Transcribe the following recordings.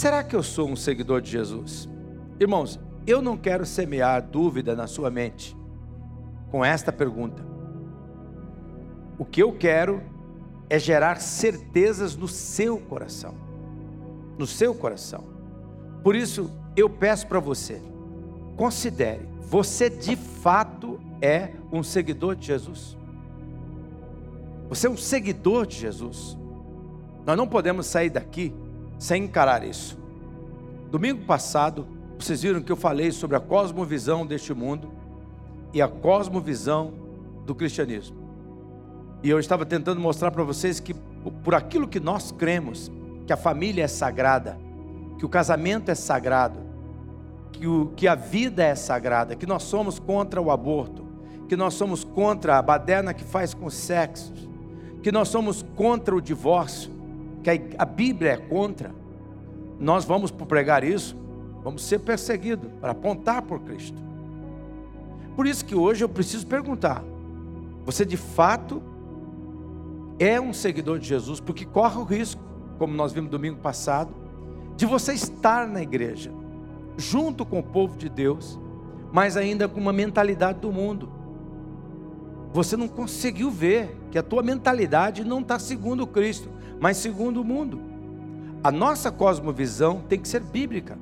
Será que eu sou um seguidor de Jesus? Irmãos, eu não quero semear dúvida na sua mente com esta pergunta. O que eu quero é gerar certezas no seu coração. No seu coração. Por isso, eu peço para você, considere, você de fato é um seguidor de Jesus? Você é um seguidor de Jesus? Nós não podemos sair daqui sem encarar isso. Domingo passado, vocês viram que eu falei sobre a cosmovisão deste mundo e a cosmovisão do cristianismo. E eu estava tentando mostrar para vocês que, por aquilo que nós cremos, que a família é sagrada, que o casamento é sagrado, que, o, que a vida é sagrada, que nós somos contra o aborto, que nós somos contra a baderna que faz com sexos, que nós somos contra o divórcio, que a, Bíblia é contra. Nós vamos pregar isso, vamos ser perseguidos para apontar por Cristo. Por isso que hoje eu preciso perguntar: você de fato é um seguidor de Jesus, porque corre o risco, como nós vimos domingo passado, de você estar na igreja, junto com o povo de Deus, mas ainda com uma mentalidade do mundo. Você não conseguiu ver que a tua mentalidade não está segundo Cristo, mas segundo o mundo. A nossa cosmovisão tem que ser bíblica.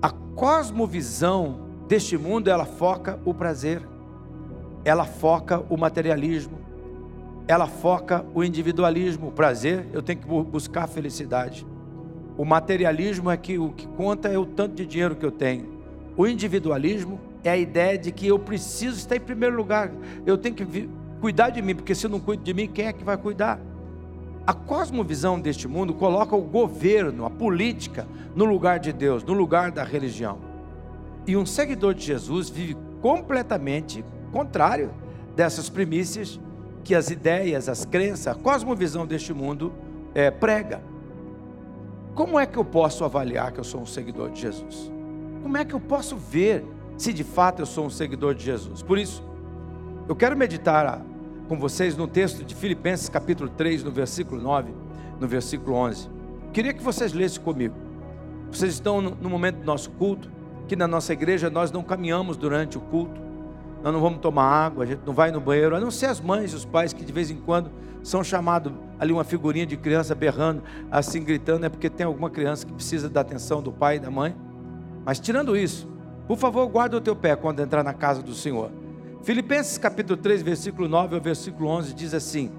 A cosmovisão deste mundo, ela foca o prazer, ela foca o materialismo, ela foca o individualismo, o prazer, eu tenho que buscar a felicidade. O materialismo é que o que conta é o tanto de dinheiro que eu tenho. O individualismo é a ideia de que eu preciso estar em primeiro lugar. Eu tenho que cuidar de mim, porque se eu não cuido de mim, quem é que vai cuidar? A cosmovisão deste mundo coloca o governo, a política, no lugar de Deus, no lugar da religião. E um seguidor de Jesus vive completamente contrário dessas primícias que as ideias, as crenças, a cosmovisão deste mundo é, prega. Como é que eu posso avaliar que eu sou um seguidor de Jesus? Como é que eu posso ver se de fato eu sou um seguidor de Jesus? Por isso, eu quero meditar ah, com vocês no texto de Filipenses capítulo 3, no versículo 9, no versículo 11. Queria que vocês lessem comigo. Vocês estão no momento do nosso culto, que na nossa igreja nós não caminhamos durante o culto nós não vamos tomar água, a gente não vai no banheiro, a não ser as mães e os pais que de vez em quando são chamados ali uma figurinha de criança berrando, assim gritando, é porque tem alguma criança que precisa da atenção do pai e da mãe. Mas tirando isso, por favor, guarda o teu pé quando entrar na casa do Senhor. Filipenses capítulo 3, versículo 9 ao versículo 11 diz assim: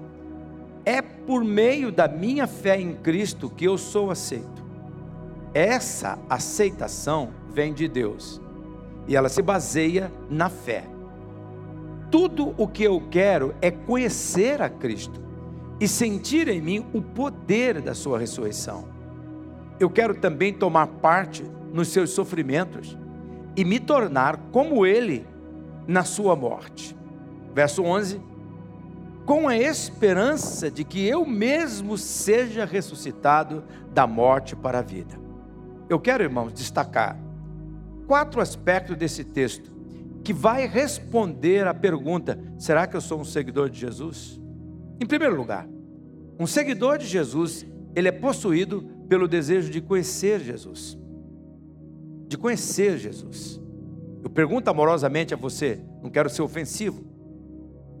É por meio da minha fé em Cristo que eu sou aceito. Essa aceitação vem de Deus e ela se baseia na fé. Tudo o que eu quero é conhecer a Cristo e sentir em mim o poder da Sua ressurreição. Eu quero também tomar parte nos seus sofrimentos e me tornar como Ele na Sua morte. Verso 11: Com a esperança de que eu mesmo seja ressuscitado da morte para a vida. Eu quero, irmãos, destacar quatro aspectos desse texto que vai responder à pergunta: será que eu sou um seguidor de Jesus? Em primeiro lugar, um seguidor de Jesus, ele é possuído pelo desejo de conhecer Jesus. De conhecer Jesus. Eu pergunto amorosamente a você, não quero ser ofensivo.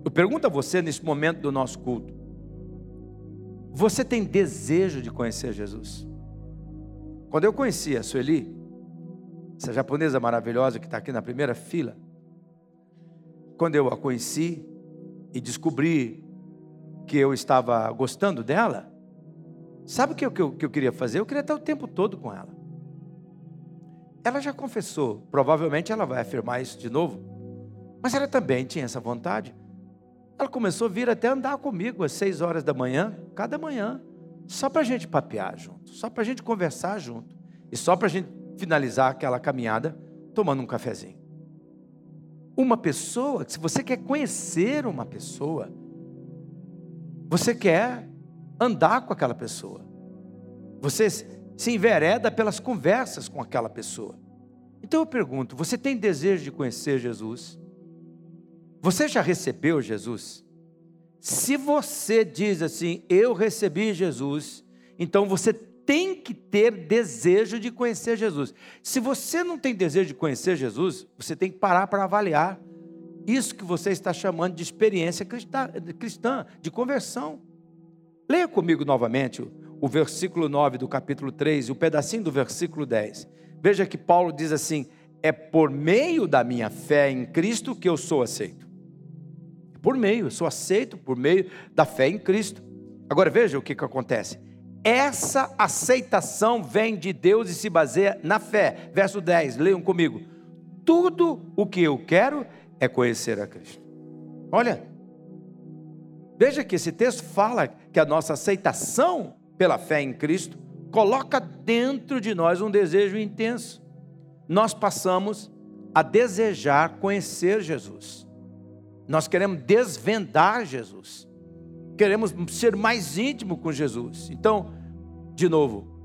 Eu pergunto a você nesse momento do nosso culto: você tem desejo de conhecer Jesus? Quando eu conheci a Sueli, essa japonesa maravilhosa que está aqui na primeira fila, quando eu a conheci e descobri que eu estava gostando dela, sabe o que eu, que eu, que eu queria fazer? Eu queria estar o tempo todo com ela. Ela já confessou, provavelmente ela vai afirmar isso de novo, mas ela também tinha essa vontade. Ela começou a vir até andar comigo às seis horas da manhã, cada manhã, só para a gente papear junto, só para a gente conversar junto, e só para a gente finalizar aquela caminhada tomando um cafezinho uma pessoa, se você quer conhecer uma pessoa, você quer andar com aquela pessoa. Você se envereda pelas conversas com aquela pessoa. Então eu pergunto: você tem desejo de conhecer Jesus? Você já recebeu Jesus? Se você diz assim, eu recebi Jesus, então você tem que ter desejo de conhecer Jesus. Se você não tem desejo de conhecer Jesus, você tem que parar para avaliar isso que você está chamando de experiência cristã, de conversão. Leia comigo novamente o, versículo 9 do capítulo 3 e o pedacinho do versículo 10. Veja que Paulo diz assim: É por meio da minha fé em Cristo que eu sou aceito. Por meio, eu sou aceito por meio da fé em Cristo. Agora veja o que, que acontece. Essa aceitação vem de Deus e se baseia na fé. Verso 10, leiam comigo. Tudo o que eu quero é conhecer a Cristo. Olha, veja que esse texto fala que a nossa aceitação pela fé em Cristo coloca dentro de nós um desejo intenso. Nós passamos a desejar conhecer Jesus. Nós queremos desvendar Jesus. Queremos ser mais íntimo com Jesus. Então, de novo,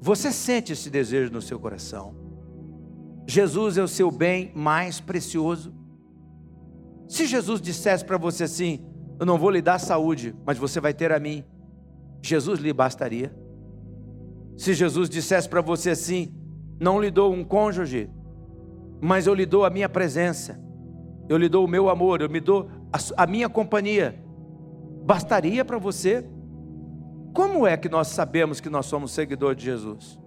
você sente esse desejo no seu coração. Jesus é o seu bem mais precioso. Se Jesus dissesse para você assim: Eu não vou lhe dar saúde, mas você vai ter a mim, Jesus lhe bastaria. Se Jesus dissesse para você assim: Não lhe dou um cônjuge, mas eu lhe dou a minha presença, eu lhe dou o meu amor, eu me dou a, a minha companhia, bastaria para você? Como é que nós sabemos que nós somos seguidores de Jesus?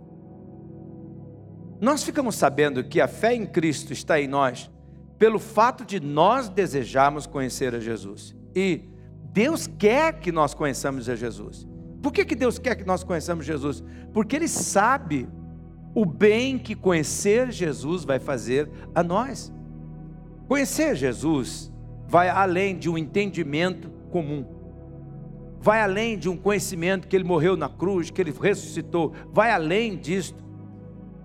Nós ficamos sabendo que a fé em Cristo está em nós pelo fato de nós desejarmos conhecer a Jesus. E Deus quer que nós conheçamos a Jesus. Por que, que Deus quer que nós conheçamos Jesus? Porque Ele sabe o bem que conhecer Jesus vai fazer a nós. Conhecer Jesus vai além de um entendimento comum, vai além de um conhecimento que Ele morreu na cruz, que Ele ressuscitou, vai além disto.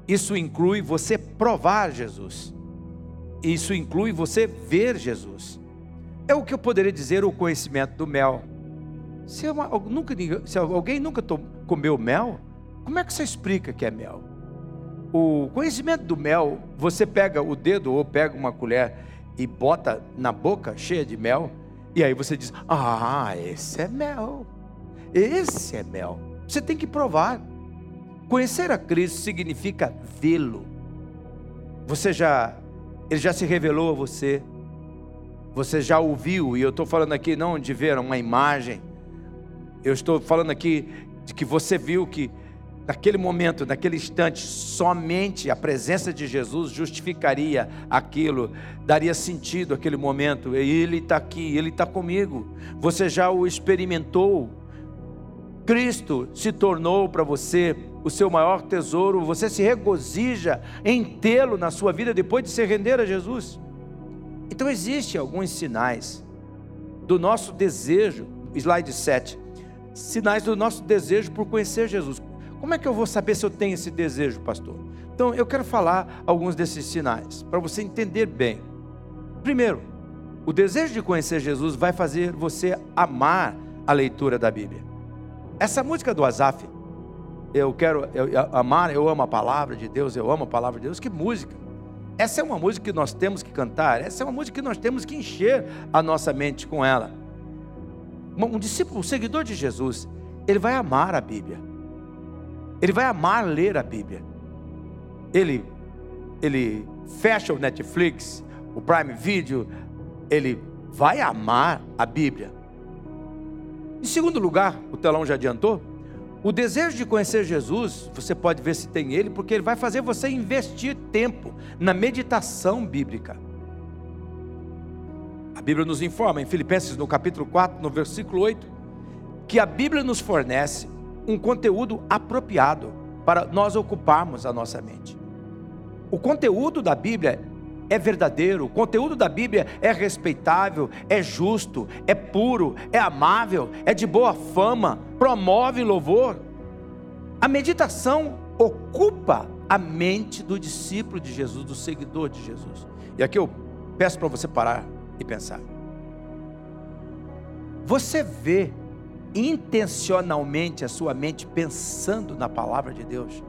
Isso inclui você provar Jesus. Isso inclui você ver Jesus. É o que eu poderia dizer o conhecimento do mel. Se, uma, nunca, se alguém nunca comeu mel, como é que você explica que é mel? O conhecimento do mel, você pega o dedo ou pega uma colher e bota na boca cheia de mel, e aí você diz: Ah, esse é mel. Esse é mel. Você tem que provar. Conhecer a Cristo significa vê-lo. Você já ele já se revelou a você. Você já ouviu, e eu estou falando aqui não de ver uma imagem, eu estou falando aqui de que você viu que naquele momento, naquele instante, somente a presença de Jesus justificaria aquilo, daria sentido aquele momento. Ele está aqui, ele está comigo. Você já o experimentou. Cristo se tornou para você o seu maior tesouro, você se regozija em tê-lo na sua vida depois de se render a Jesus. Então existem alguns sinais do nosso desejo, slide 7, sinais do nosso desejo por conhecer Jesus. Como é que eu vou saber se eu tenho esse desejo, pastor? Então eu quero falar alguns desses sinais para você entender bem. Primeiro, o desejo de conhecer Jesus vai fazer você amar a leitura da Bíblia. Essa música do Azaf, eu quero eu, amar, eu amo a palavra de Deus, eu amo a palavra de Deus, que música. Essa é uma música que nós temos que cantar, essa é uma música que nós temos que encher a nossa mente com ela. Um discípulo, um seguidor de Jesus, ele vai amar a Bíblia. Ele vai amar ler a Bíblia. Ele ele fecha o Netflix, o Prime Video, ele vai amar a Bíblia. Em segundo lugar, o telão já adiantou, o desejo de conhecer Jesus, você pode ver se tem ele, porque ele vai fazer você investir tempo na meditação bíblica. A Bíblia nos informa em Filipenses no capítulo 4, no versículo 8, que a Bíblia nos fornece um conteúdo apropriado para nós ocuparmos a nossa mente. O conteúdo da Bíblia é verdadeiro, o conteúdo da Bíblia é respeitável, é justo, é puro, é amável, é de boa fama, promove louvor. A meditação ocupa a mente do discípulo de Jesus, do seguidor de Jesus. E aqui eu peço para você parar e pensar. Você vê intencionalmente a sua mente pensando na palavra de Deus?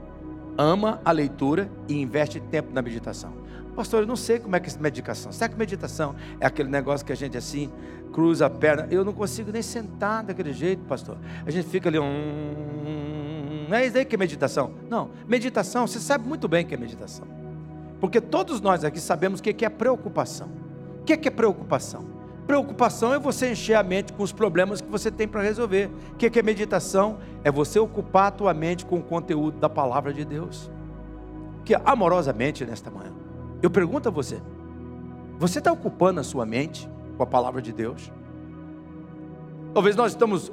Ama a leitura e investe tempo na meditação. Pastor, eu não sei como é que é meditação. Será que meditação é aquele negócio que a gente assim cruza a perna? Eu não consigo nem sentar daquele jeito, pastor. A gente fica ali um Hum, é isso aí que é meditação. Não, meditação, você sabe muito bem que é meditação. Porque todos nós aqui sabemos o que é preocupação. O que é preocupação? Preocupação é você encher a mente com os problemas que você tem para resolver. O que é meditação? É você ocupar a tua mente com o conteúdo da palavra de Deus. Que amorosamente nesta manhã, eu pergunto a você: você está ocupando a sua mente com a palavra de Deus? Talvez nós estamos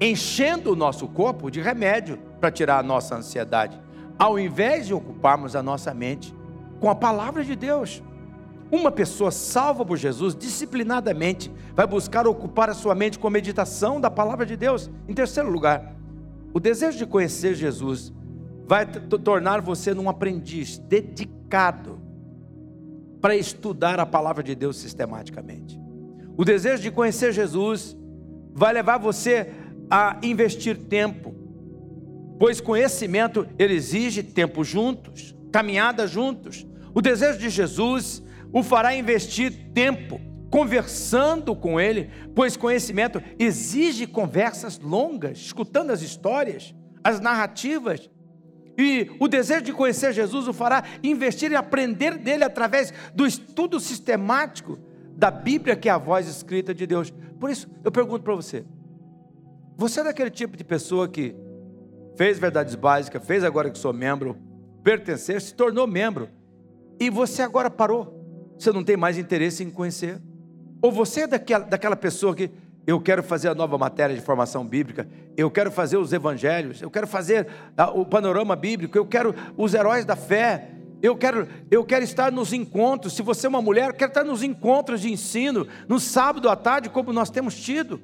enchendo o nosso corpo de remédio para tirar a nossa ansiedade, ao invés de ocuparmos a nossa mente com a palavra de Deus. Uma pessoa salva por Jesus, disciplinadamente, vai buscar ocupar a sua mente com a meditação da palavra de Deus. Em terceiro lugar, o desejo de conhecer Jesus vai tornar você um aprendiz dedicado para estudar a palavra de Deus sistematicamente. O desejo de conhecer Jesus vai levar você a investir tempo, pois conhecimento ele exige tempo juntos, caminhada juntos. O desejo de Jesus o fará investir tempo conversando com ele, pois conhecimento exige conversas longas, escutando as histórias, as narrativas. E o desejo de conhecer Jesus o fará investir e aprender dele através do estudo sistemático da Bíblia, que é a voz escrita de Deus. Por isso, eu pergunto para você: você é daquele tipo de pessoa que fez verdades básicas, fez agora que sou membro, pertencer, se tornou membro, e você agora parou? Você não tem mais interesse em conhecer. Ou você é daquela, daquela pessoa que eu quero fazer a nova matéria de formação bíblica, eu quero fazer os evangelhos, eu quero fazer o panorama bíblico, eu quero os heróis da fé, eu quero, eu quero estar nos encontros. Se você é uma mulher, eu quero estar nos encontros de ensino, no sábado à tarde, como nós temos tido.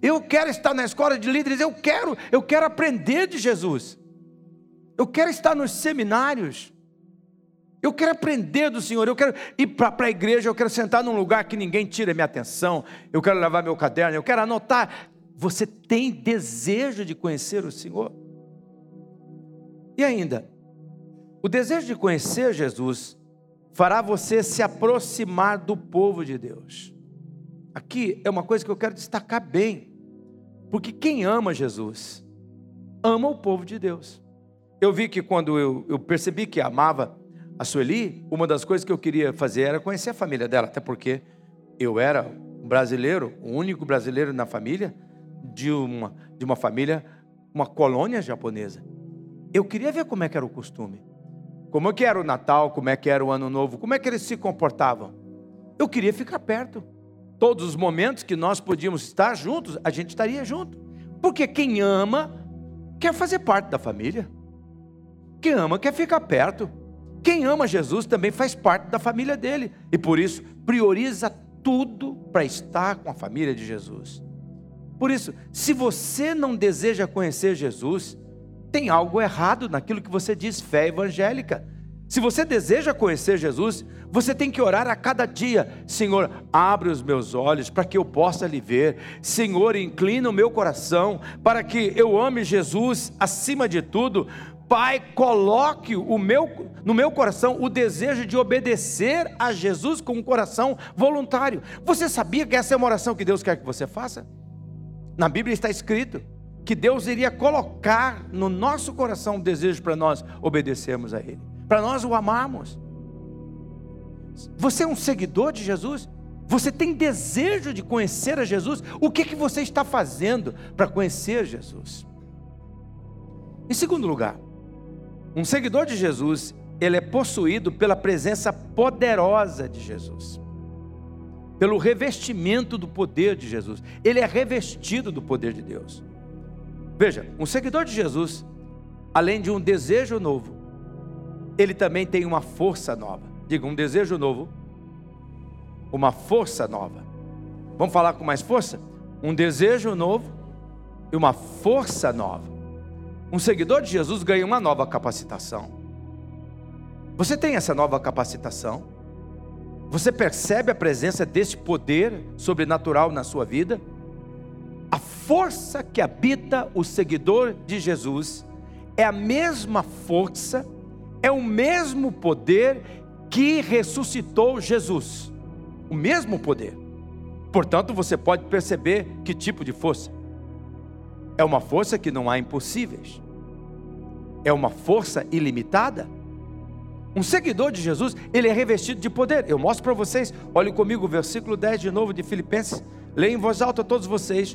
Eu quero estar na escola de líderes, eu quero, eu quero aprender de Jesus. Eu quero estar nos seminários. Eu quero aprender do Senhor, eu quero ir para a igreja, eu quero sentar num lugar que ninguém tire a minha atenção, eu quero levar meu caderno, eu quero anotar. Você tem desejo de conhecer o Senhor? E ainda, o desejo de conhecer Jesus fará você se aproximar do povo de Deus. Aqui é uma coisa que eu quero destacar bem, porque quem ama Jesus, ama o povo de Deus. Eu vi que quando eu, eu percebi que amava a Sueli, uma das coisas que eu queria fazer era conhecer a família dela, até porque eu era brasileiro, o único brasileiro na família de uma, de uma família, uma colônia japonesa. Eu queria ver como é que era o costume, como é que era o Natal, como é que era o Ano Novo, como é que eles se comportavam. Eu queria ficar perto. Todos os momentos que nós podíamos estar juntos, a gente estaria junto. Porque quem ama quer fazer parte da família. Quem ama quer ficar perto. Quem ama Jesus também faz parte da família dele e por isso prioriza tudo para estar com a família de Jesus. Por isso, se você não deseja conhecer Jesus, tem algo errado naquilo que você diz fé evangélica. Se você deseja conhecer Jesus, você tem que orar a cada dia: Senhor, abre os meus olhos para que eu possa lhe ver. Senhor, inclina o meu coração para que eu ame Jesus acima de tudo. Pai, coloque o meu, no meu coração o desejo de obedecer a Jesus com um coração voluntário. Você sabia que essa é uma oração que Deus quer que você faça? Na Bíblia está escrito que Deus iria colocar no nosso coração o desejo para nós obedecermos a Ele, para nós o amarmos. Você é um seguidor de Jesus? Você tem desejo de conhecer a Jesus? O que, que você está fazendo para conhecer Jesus? Em segundo lugar, um seguidor de Jesus, ele é possuído pela presença poderosa de Jesus, pelo revestimento do poder de Jesus. Ele é revestido do poder de Deus. Veja, um seguidor de Jesus, além de um desejo novo, ele também tem uma força nova. Diga, um desejo novo, uma força nova. Vamos falar com mais força? Um desejo novo e uma força nova. Um seguidor de Jesus ganha uma nova capacitação. Você tem essa nova capacitação? Você percebe a presença desse poder sobrenatural na sua vida? A força que habita o seguidor de Jesus é a mesma força, é o mesmo poder que ressuscitou Jesus. O mesmo poder. Portanto, você pode perceber que tipo de força. É uma força que não há impossíveis. é uma força ilimitada? Um seguidor de Jesus, ele é revestido de poder. Eu mostro para vocês, olhem comigo o versículo 10 de novo de Filipenses. Leia em voz alta todos vocês.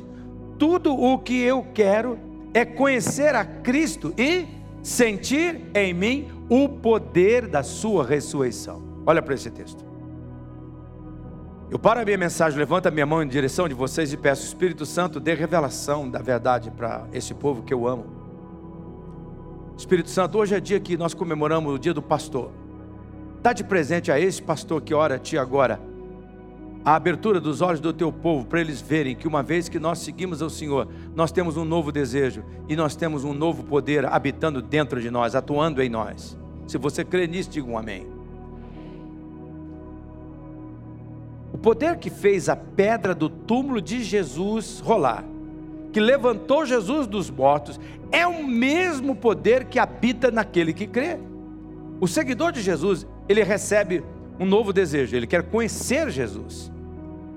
Tudo o que eu quero é conhecer a Cristo e sentir em mim o poder da sua ressurreição. Olha para esse texto. Eu paro a minha mensagem, levanto a minha mão em direção de vocês e peço, Espírito Santo, dê revelação da verdade para esse povo que eu amo. Espírito Santo, hoje é dia que nós comemoramos o dia do pastor. Dá de presente a esse pastor que ora a ti agora a abertura dos olhos do teu povo para eles verem que uma vez que nós seguimos ao Senhor, nós temos um novo desejo e nós temos um novo poder habitando dentro de nós, atuando em nós. Se você crê nisso, diga um amém. O poder que fez a pedra do túmulo de Jesus rolar que levantou Jesus dos mortos, é o mesmo poder que habita naquele que crê. O seguidor de Jesus, ele recebe um novo desejo, ele quer conhecer Jesus.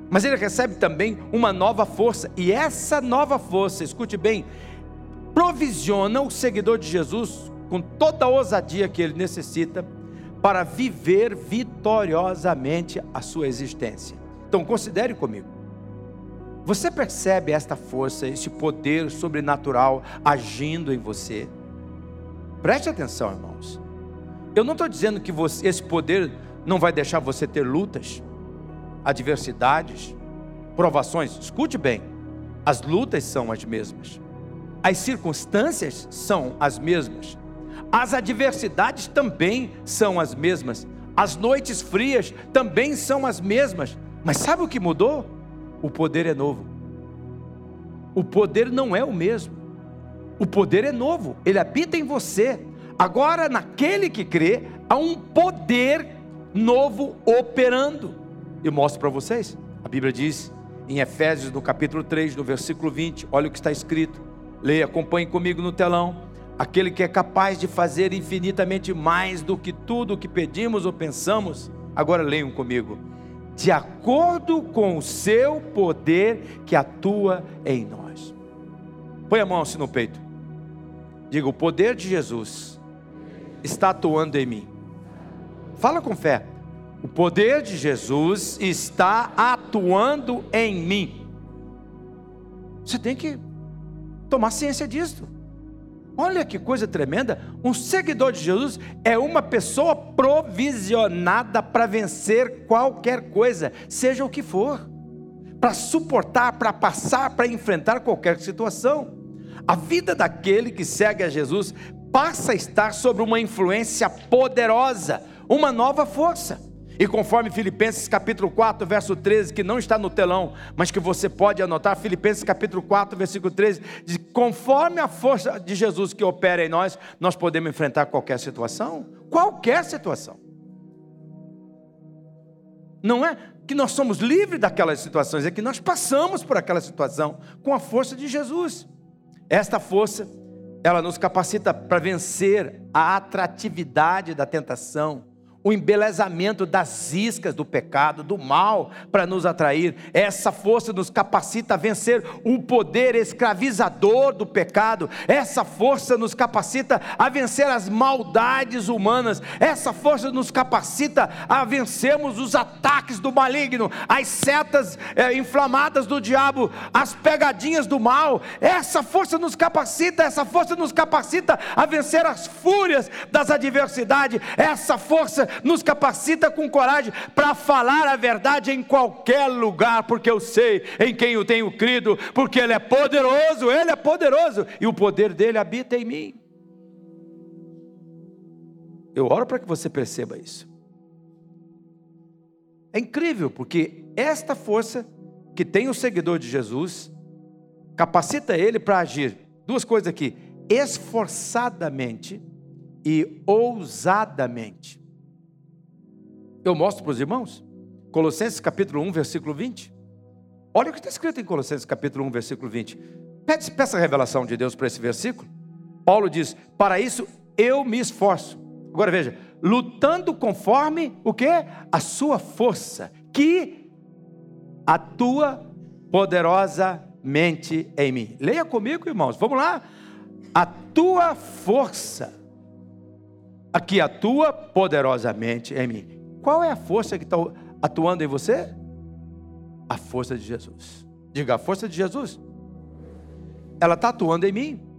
Mas ele recebe também uma nova força, e essa nova força, escute bem, provisiona o seguidor de Jesus com toda a ousadia que ele necessita para viver vitoriosamente a sua existência. Então, considere comigo. Você percebe esta força, este poder sobrenatural agindo em você? Preste atenção, irmãos. Eu não estou dizendo que você, esse poder não vai deixar você ter lutas, adversidades, provações. Escute bem: as lutas são as mesmas, as circunstâncias são as mesmas, as adversidades também são as mesmas, as noites frias também são as mesmas. Mas sabe o que mudou? o poder é novo. O poder não é o mesmo. O poder é novo, ele habita em você. Agora, naquele que crê, há um poder novo operando. Eu mostro para vocês. A Bíblia diz em Efésios, no capítulo 3, no versículo 20, olha o que está escrito. Leia, acompanhe comigo no telão. Aquele que é capaz de fazer infinitamente mais do que tudo o que pedimos ou pensamos. Agora leiam comigo de acordo com o seu poder que atua em nós. Põe a mão assim no peito. Diga: o poder de Jesus está atuando em mim. Fala com fé. O poder de Jesus está atuando em mim. Você tem que tomar ciência disso. Olha que coisa tremenda. Um seguidor de Jesus é uma pessoa provisionada para vencer qualquer coisa, seja o que for, para suportar, para passar, para enfrentar qualquer situação. A vida daquele que segue a Jesus passa a estar sob uma influência poderosa, uma nova força. E conforme Filipenses capítulo 4, verso 13, que não está no telão, mas que você pode anotar, Filipenses capítulo 4, versículo 13, diz: conforme a força de Jesus que opera em nós, nós podemos enfrentar qualquer situação, qualquer situação. Não é que nós somos livres daquelas situações, é que nós passamos por aquela situação com a força de Jesus. Esta força, ela nos capacita para vencer a atratividade da tentação, o embelezamento das iscas do pecado, do mal, para nos atrair. Essa força nos capacita a vencer o poder escravizador do pecado. Essa força nos capacita a vencer as maldades humanas. Essa força nos capacita a vencermos os ataques do maligno, as setas é, inflamadas do diabo, as pegadinhas do mal. Essa força nos capacita, essa força nos capacita a vencer as fúrias das adversidades. Essa força nos capacita com coragem para falar a verdade em qualquer lugar, porque eu sei em quem eu tenho crido, porque Ele é poderoso, Ele é poderoso, e o poder dele habita em mim. Eu oro para que você perceba isso. É incrível, porque esta força que tem o seguidor de Jesus capacita ele para agir. Duas coisas aqui: esforçadamente e ousadamente. Eu mostro para os irmãos. Colossenses capítulo 1, versículo 20. Olha o que está escrito em Colossenses capítulo 1, versículo 20. Peça, a revelação de Deus para esse versículo. Paulo diz: Para isso eu me esforço. Agora veja, lutando conforme o que? A sua força, que atua poderosamente em mim. Leia comigo, irmãos. Vamos lá. A tua força a que atua poderosamente em mim. Qual é a força que está atuando em você? A força de Jesus. Diga, a força de Jesus. Ela está atuando em mim.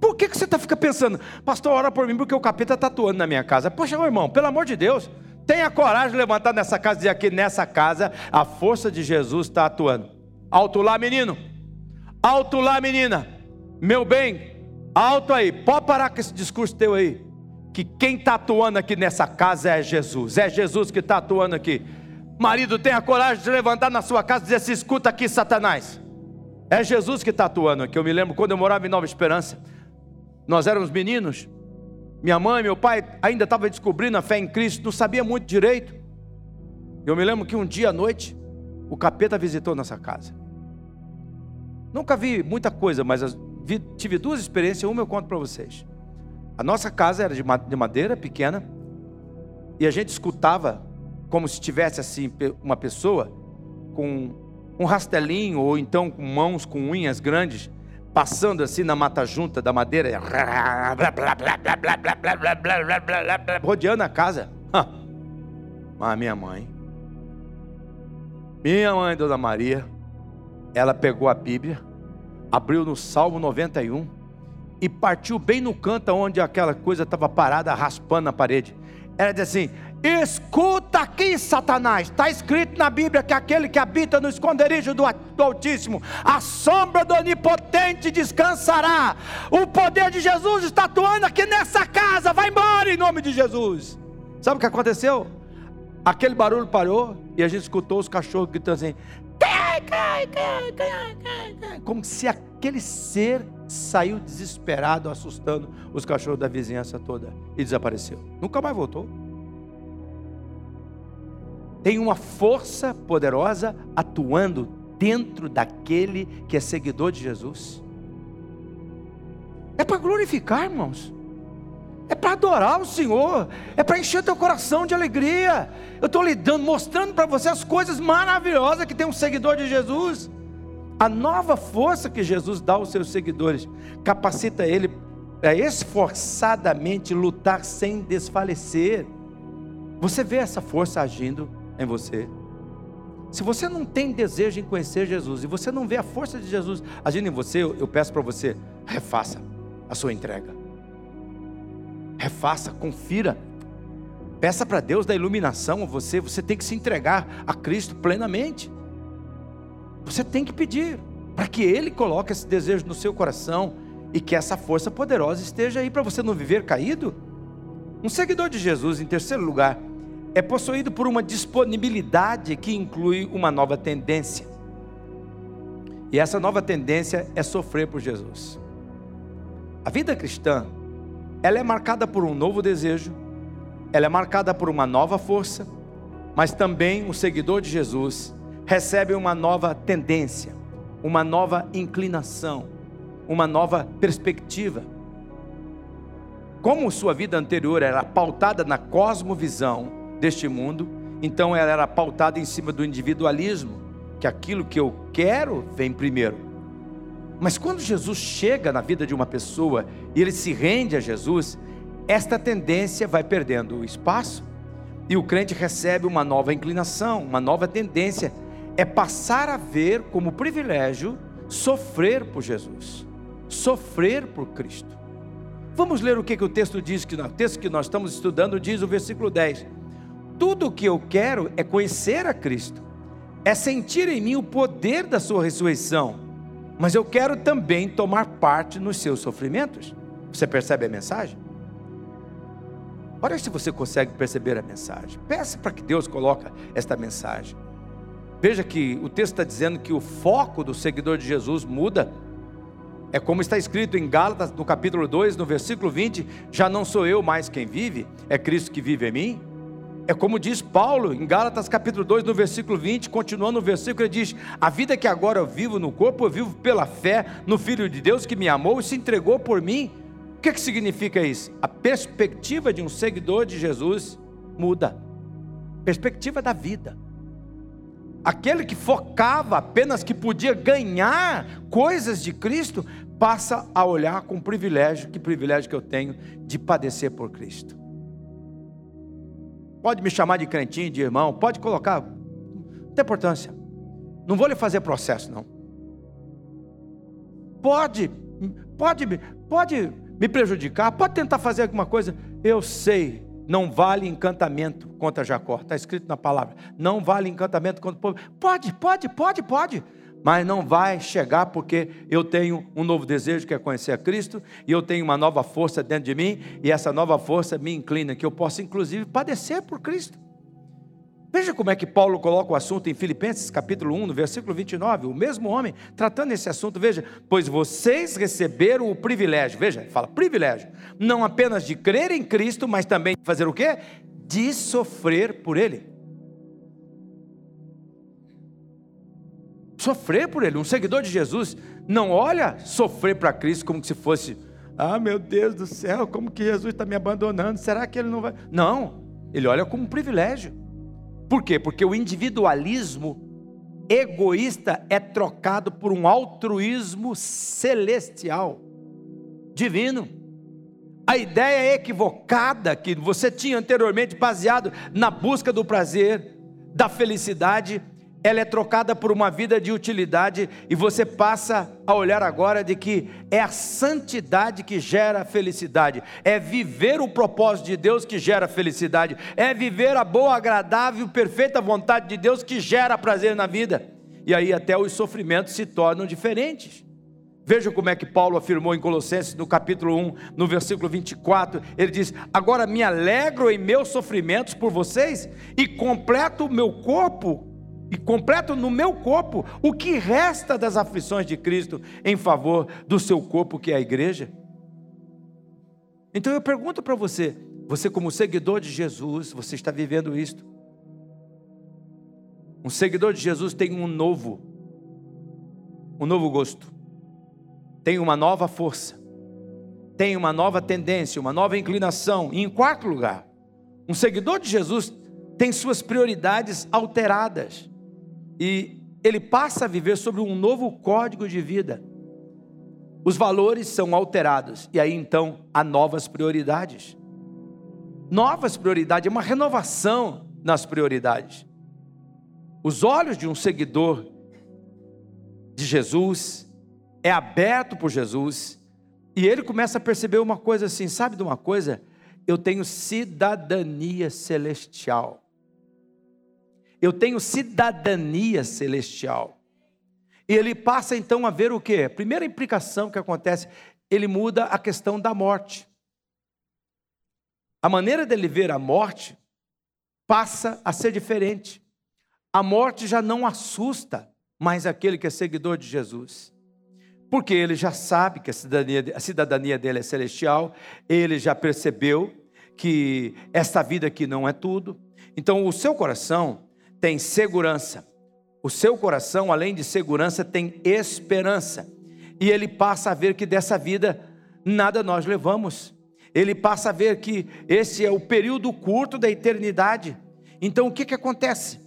Por que, que você tá, fica pensando, pastor, ora por mim porque o capeta está atuando na minha casa? Poxa, meu irmão, pelo amor de Deus, tenha coragem de levantar nessa casa e dizer aqui nessa casa a força de Jesus está atuando. Alto lá, menino. Alto lá, menina. Meu bem, alto aí. Pode parar com esse discurso teu aí. Que quem está atuando aqui nessa casa é Jesus. É Jesus que está atuando aqui. Marido, tenha coragem de levantar na sua casa e dizer: assim, escuta aqui, Satanás. É Jesus que está atuando aqui. Eu me lembro quando eu morava em Nova Esperança. Nós éramos meninos, minha mãe, meu pai ainda estava descobrindo a fé em Cristo, não sabia muito direito. Eu me lembro que um dia à noite, o capeta visitou nossa casa. Nunca vi muita coisa, mas tive duas experiências, uma eu conto para vocês. A nossa casa era de madeira pequena, e a gente escutava como se tivesse assim uma pessoa com um rastelinho ou então com mãos com unhas grandes passando assim na mata junta da madeira, rodeando a casa. Mas minha mãe, minha mãe, Dona Maria, ela pegou a Bíblia, abriu no Salmo 91 e partiu bem no canto onde aquela coisa estava parada, raspando na parede. Ela disse assim: Escuta aqui, Satanás. Está escrito na Bíblia que aquele que habita no esconderijo do, Altíssimo, a sombra do Onipotente descansará. O poder de Jesus está atuando aqui nessa casa. Vai embora em nome de Jesus. Sabe o que aconteceu? Aquele barulho parou e a gente escutou os cachorros gritando assim: como se aquele ser saiu desesperado, assustando os cachorros da vizinhança toda e desapareceu. Nunca mais voltou tem uma força poderosa atuando dentro daquele que é seguidor de Jesus. É para glorificar, irmãos. É para adorar o Senhor. É para encher teu coração de alegria. Eu estou lhe dando, mostrando para você as coisas maravilhosas que tem um seguidor de Jesus. A nova força que Jesus dá aos seus seguidores capacita ele a esforçadamente lutar sem desfalecer. Você vê essa força agindo em você. Se você não tem desejo em conhecer Jesus e você não vê a força de Jesus agindo em você, eu, peço para você, refaça a sua entrega. Refaça, confira. Peça para Deus da iluminação a você, você tem que se entregar a Cristo plenamente. Você tem que pedir para que Ele coloque esse desejo no seu coração e que essa força poderosa esteja aí para você não viver caído. Um seguidor de Jesus, em terceiro lugar, é possuído por uma disponibilidade que inclui uma nova tendência. E essa nova tendência é sofrer por Jesus. A vida cristã, ela é marcada por um novo desejo, ela é marcada por uma nova força, mas também o seguidor de Jesus recebe uma nova tendência, uma nova inclinação, uma nova perspectiva. Como sua vida anterior era pautada na cosmovisão, deste mundo, então ela era pautada em cima do individualismo, que aquilo que eu quero vem primeiro. Mas quando Jesus chega na vida de uma pessoa e ele se rende a Jesus, esta tendência vai perdendo o espaço e o crente recebe uma nova inclinação, uma nova tendência, é passar a ver como privilégio sofrer por Jesus, sofrer por Cristo. Vamos ler o que, que o texto diz, que o texto que nós estamos estudando diz o versículo 10. Tudo o que eu quero é conhecer a Cristo, é sentir em mim o poder da Sua ressurreição, mas eu quero também tomar parte nos seus sofrimentos. Você percebe a mensagem? Olha se você consegue perceber a mensagem. Peça para que Deus coloque esta mensagem. Veja que o texto está dizendo que o foco do seguidor de Jesus muda. É como está escrito em Gálatas, no capítulo 2, no versículo 20: Já não sou eu mais quem vive, é Cristo que vive em mim. É como diz Paulo em Gálatas capítulo 2, no versículo 20, continuando o versículo, ele diz: A vida que agora eu vivo no corpo, eu vivo pela fé no Filho de Deus que me amou e se entregou por mim. O que, que significa isso? A perspectiva de um seguidor de Jesus muda. Perspectiva da vida. Aquele que focava apenas que podia ganhar coisas de Cristo, passa a olhar com privilégio, que privilégio que eu tenho de padecer por Cristo. Pode me chamar de crentinho, de irmão, pode colocar, não tem importância. Não vou lhe fazer processo, não. Pode, pode, pode me prejudicar, pode tentar fazer alguma coisa. Eu sei, não vale encantamento contra Jacó. Está escrito na palavra. Não vale encantamento contra o povo. Pode, pode, pode, pode. Mas não vai chegar porque eu tenho um novo desejo que é conhecer a Cristo e eu tenho uma nova força dentro de mim e essa nova força me inclina que eu possa inclusive padecer por Cristo. Veja como é que Paulo coloca o assunto em Filipenses capítulo 1, no versículo 29, o mesmo homem tratando esse assunto, veja, pois vocês receberam o privilégio, veja, fala privilégio, não apenas de crer em Cristo, mas também de fazer o quê? De sofrer por Ele. Sofrer por Ele, um seguidor de Jesus não olha sofrer para Cristo como se fosse, ah meu Deus do céu, como que Jesus está me abandonando, será que Ele não vai? Não, ele olha como um privilégio. Por quê? Porque o individualismo egoísta é trocado por um altruísmo celestial, divino. A ideia equivocada que você tinha anteriormente, baseado na busca do prazer, da felicidade, ela é trocada por uma vida de utilidade e você passa a olhar agora de que é a santidade que gera felicidade, é viver o propósito de Deus que gera felicidade, é viver a boa, agradável, perfeita vontade de Deus que gera prazer na vida. E aí até os sofrimentos se tornam diferentes. Veja como é que Paulo afirmou em Colossenses, no capítulo 1, no versículo 24. Ele diz: Agora me alegro em meus sofrimentos por vocês e completo o meu corpo e completo no meu corpo o que resta das aflições de Cristo em favor do seu corpo, que é a igreja. Então eu pergunto para você, você como seguidor de Jesus, você está vivendo isto? Um seguidor de Jesus tem um novo, um novo gosto, tem uma nova força, tem uma nova tendência, uma nova inclinação. E em quarto lugar, um seguidor de Jesus tem suas prioridades alteradas e ele passa a viver sobre um novo código de vida. Os valores são alterados e aí então há novas prioridades. Novas prioridades, é uma renovação nas prioridades. Os olhos de um seguidor de Jesus é aberto por Jesus e ele começa a perceber uma coisa assim, sabe de uma coisa? Eu tenho cidadania celestial eu tenho cidadania celestial. E ele passa então a ver o que? A primeira implicação que acontece, ele muda a questão da morte. A maneira dele ver a morte passa a ser diferente. A morte já não assusta mais aquele que é seguidor de Jesus. Porque ele já sabe que a cidadania, a cidadania dele é celestial, ele já percebeu que esta vida aqui não é tudo. Então, o seu coração tem segurança. O seu coração, além de segurança, tem esperança. E ele passa a ver que dessa vida nada nós levamos. Ele passa a ver que esse é o período curto da eternidade. Então o que, que acontece?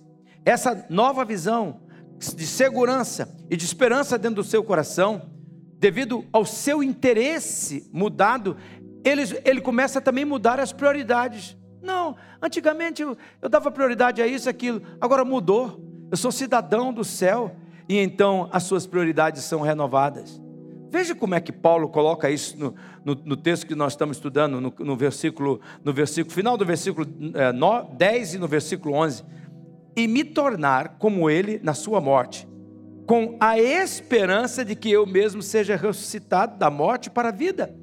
Essa nova visão de segurança e de esperança dentro do seu coração, devido ao seu interesse mudado, ele, ele começa também a mudar as prioridades. Não, antigamente eu, eu dava prioridade a isso, aquilo, agora mudou. Eu sou cidadão do céu e então as suas prioridades são renovadas. Veja como é que Paulo coloca isso no, no, no texto que nós estamos estudando, no, no, versículo, no versículo final do versículo é, no, 10 e no versículo 11. E me tornar como ele na sua morte, com a esperança de que eu mesmo seja ressuscitado da morte para a vida.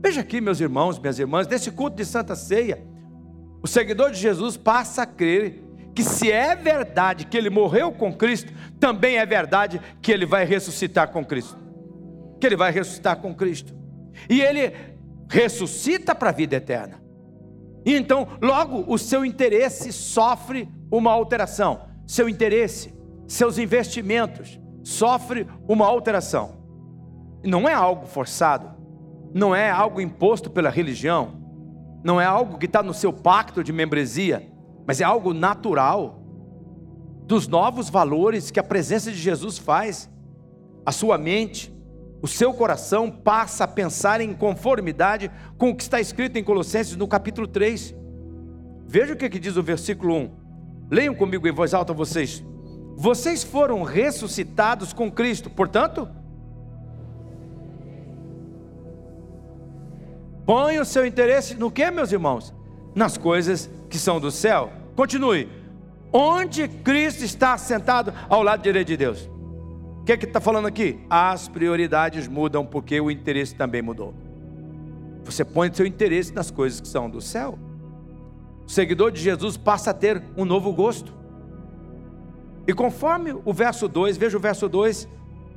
Veja aqui, meus irmãos, minhas irmãs, nesse culto de Santa Ceia, o seguidor de Jesus passa a crer que se é verdade que ele morreu com Cristo, também é verdade que ele vai ressuscitar com Cristo. Que ele vai ressuscitar com Cristo. E ele ressuscita para a vida eterna. E então, logo, o seu interesse sofre uma alteração. Seu interesse, seus investimentos sofre uma alteração. Não é algo forçado, não é algo imposto pela religião, não é algo que está no seu pacto de membresia, mas é algo natural dos novos valores que a presença de Jesus faz. A sua mente, o seu coração passa a pensar em conformidade com o que está escrito em Colossenses no capítulo 3. Veja o que, que diz o versículo 1. Leiam comigo em voz alta vocês. Vocês foram ressuscitados com Cristo, portanto, põe o seu interesse no que, meus irmãos? Nas coisas que são do céu. Continue. Onde Cristo está sentado ao lado direito de Deus que que está falando aqui? As prioridades mudam porque o interesse também mudou. Você põe seu interesse nas coisas que são do céu. O seguidor de Jesus passa a ter um novo gosto. E conforme o verso 2, veja o verso 2,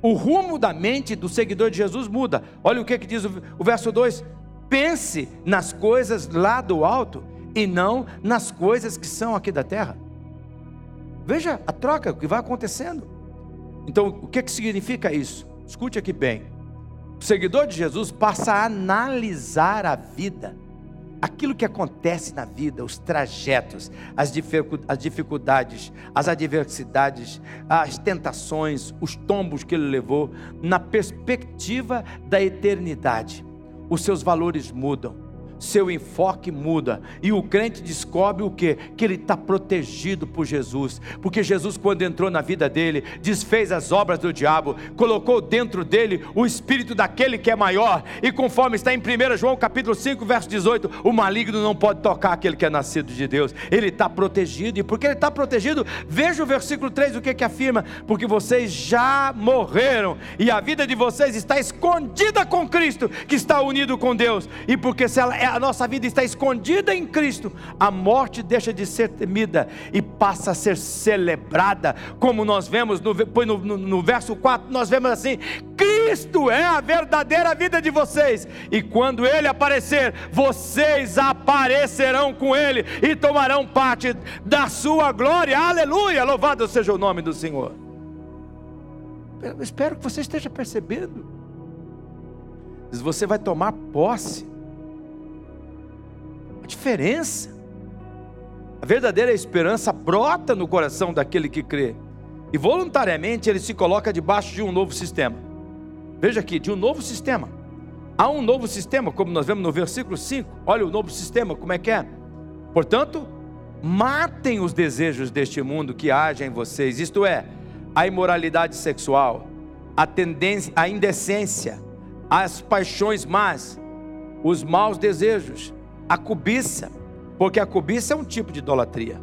o rumo da mente do seguidor de Jesus muda. Olha o que, que diz o, o verso 2: pense nas coisas lá do alto e não nas coisas que são aqui da terra. Veja a troca, o que vai acontecendo. Então, o que, que significa isso? Escute aqui bem. O seguidor de Jesus passa a analisar a vida, aquilo que acontece na vida, os trajetos, as dificuldades, as adversidades, as tentações, os tombos que ele levou, na perspectiva da eternidade. Os seus valores mudam seu enfoque muda. E o crente descobre o que? Que ele está protegido por Jesus, porque Jesus, quando entrou na vida dele, desfez as obras do diabo, colocou dentro dele o espírito daquele que é maior, e conforme está em 1 João capítulo 5, verso 18, o maligno não pode tocar aquele que é nascido de Deus, ele está protegido, e porque ele está protegido, veja o versículo 3, o que que afirma? Porque vocês já morreram, e a vida de vocês está escondida com Cristo, que está unido com Deus, e porque se ela é a nossa vida está escondida em Cristo, a morte deixa de ser temida e passa a ser celebrada, como nós vemos no, no, no, verso 4, nós vemos assim: Cristo é a verdadeira vida de vocês, e quando Ele aparecer, vocês aparecerão com Ele e tomarão parte da sua glória, aleluia, louvado seja o nome do Senhor. Eu espero que você esteja percebendo. Você vai tomar posse diferença. A verdadeira esperança brota no coração daquele que crê. E voluntariamente ele se coloca debaixo de um novo sistema. Veja aqui, de um novo sistema. Há um novo sistema, como nós vemos no versículo 5. Olha o novo sistema, como é que é? Portanto, matem os desejos deste mundo que agem em vocês, isto é, a imoralidade sexual, a tendência, a indecência, as paixões más, os maus desejos, a cobiça, porque a cobiça é um tipo de idolatria.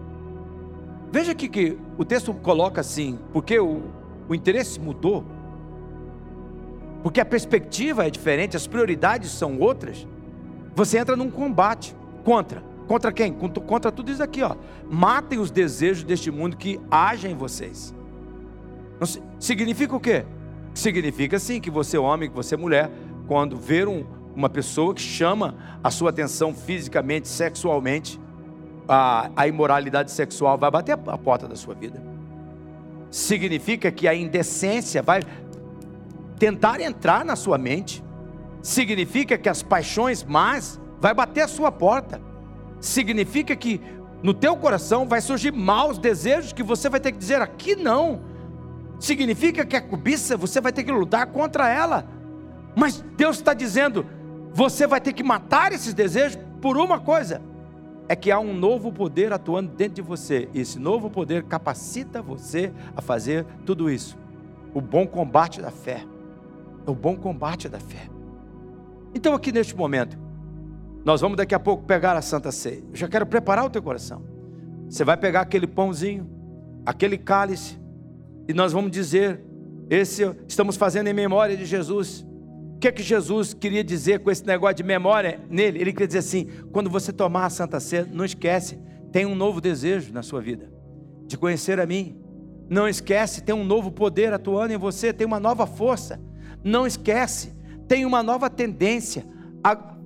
Veja aqui que o texto coloca assim, porque o, o interesse mudou, porque a perspectiva é diferente, as prioridades são outras. Você entra num combate contra. Contra quem? Contra tudo isso aqui, ó. Matem os desejos deste mundo que agem em vocês. Significa o quê? Significa sim que você homem, que você mulher, quando ver um, uma pessoa que chama a sua atenção fisicamente, sexualmente, a, a imoralidade sexual vai bater a porta da sua vida. Significa que a indecência vai tentar entrar na sua mente. Significa que as paixões más vai bater a sua porta. Significa que no teu coração vai surgir maus desejos que você vai ter que dizer aqui não. Significa que a cobiça você vai ter que lutar contra ela. Mas Deus está dizendo: você vai ter que matar esses desejos por uma coisa: é que há um novo poder atuando dentro de você, e esse novo poder capacita você a fazer tudo isso. O bom combate da fé. O bom combate da fé. Então, aqui neste momento, nós vamos daqui a pouco pegar a Santa Ceia. Eu já quero preparar o teu coração. Você vai pegar aquele pãozinho, aquele cálice, e nós vamos dizer: esse estamos fazendo em memória de Jesus. O que é que Jesus queria dizer com esse negócio de memória nele? Ele queria dizer assim: quando você tomar a Santa Ceia, não esquece, tem um novo desejo na sua vida, de conhecer a mim. Não esquece, tem um novo poder atuando em você, tem uma nova força. Não esquece, tem uma nova tendência.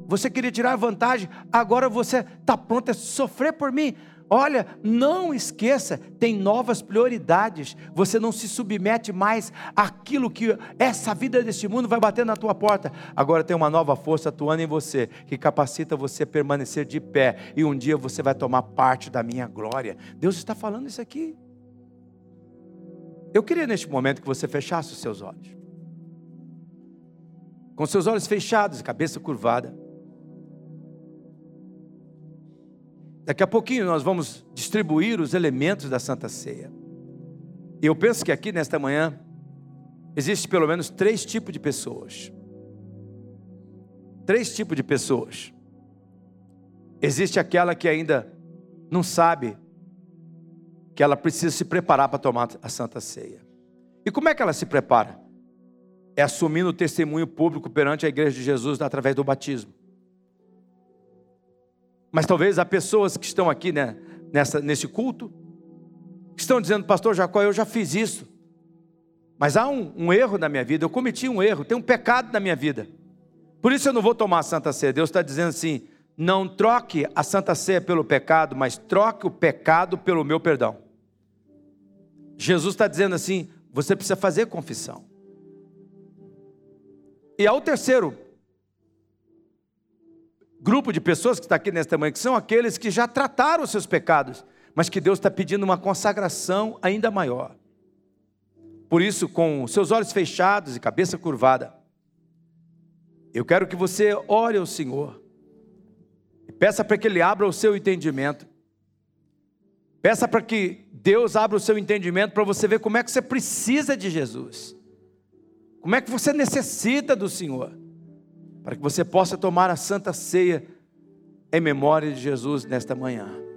Você queria tirar vantagem, agora você está pronto a sofrer por mim. Olha, não esqueça, tem novas prioridades. Você não se submete mais àquilo que essa vida deste mundo vai bater na tua porta. Agora tem uma nova força atuando em você, que capacita você a permanecer de pé. E um dia você vai tomar parte da minha glória. Deus está falando isso aqui. Eu queria neste momento que você fechasse os seus olhos. com seus olhos fechados e cabeça curvada. Daqui a pouquinho nós vamos distribuir os elementos da Santa Ceia. E eu penso que aqui nesta manhã existe pelo menos três tipos de pessoas. Três tipos de pessoas. Existe aquela que ainda não sabe que ela precisa se preparar para tomar a Santa Ceia. E como é que ela se prepara? É assumindo o testemunho público perante a igreja de Jesus através do batismo. Mas talvez há pessoas que estão aqui né, nessa, nesse culto, que estão dizendo, pastor Jacó, eu já fiz isso. Mas há um, um, erro na minha vida, eu cometi um erro, tem um pecado na minha vida. Por isso eu não vou tomar a Santa Ceia. Deus está dizendo assim: não troque a Santa Ceia pelo pecado, mas troque o pecado pelo meu perdão. Jesus está dizendo assim: você precisa fazer confissão. E há o terceiro grupo de pessoas que está aqui nesta manhã, que são aqueles que já trataram os seus pecados, mas que Deus está pedindo uma consagração ainda maior. Por isso, com seus olhos fechados e cabeça curvada, eu quero que você ore ao Senhor e peça para que Ele abra o seu entendimento. Peça para que Deus abra o seu entendimento para você ver como é que você precisa de Jesus. Como é que você necessita do Senhor para que você possa tomar a santa ceia em memória de Jesus nesta manhã.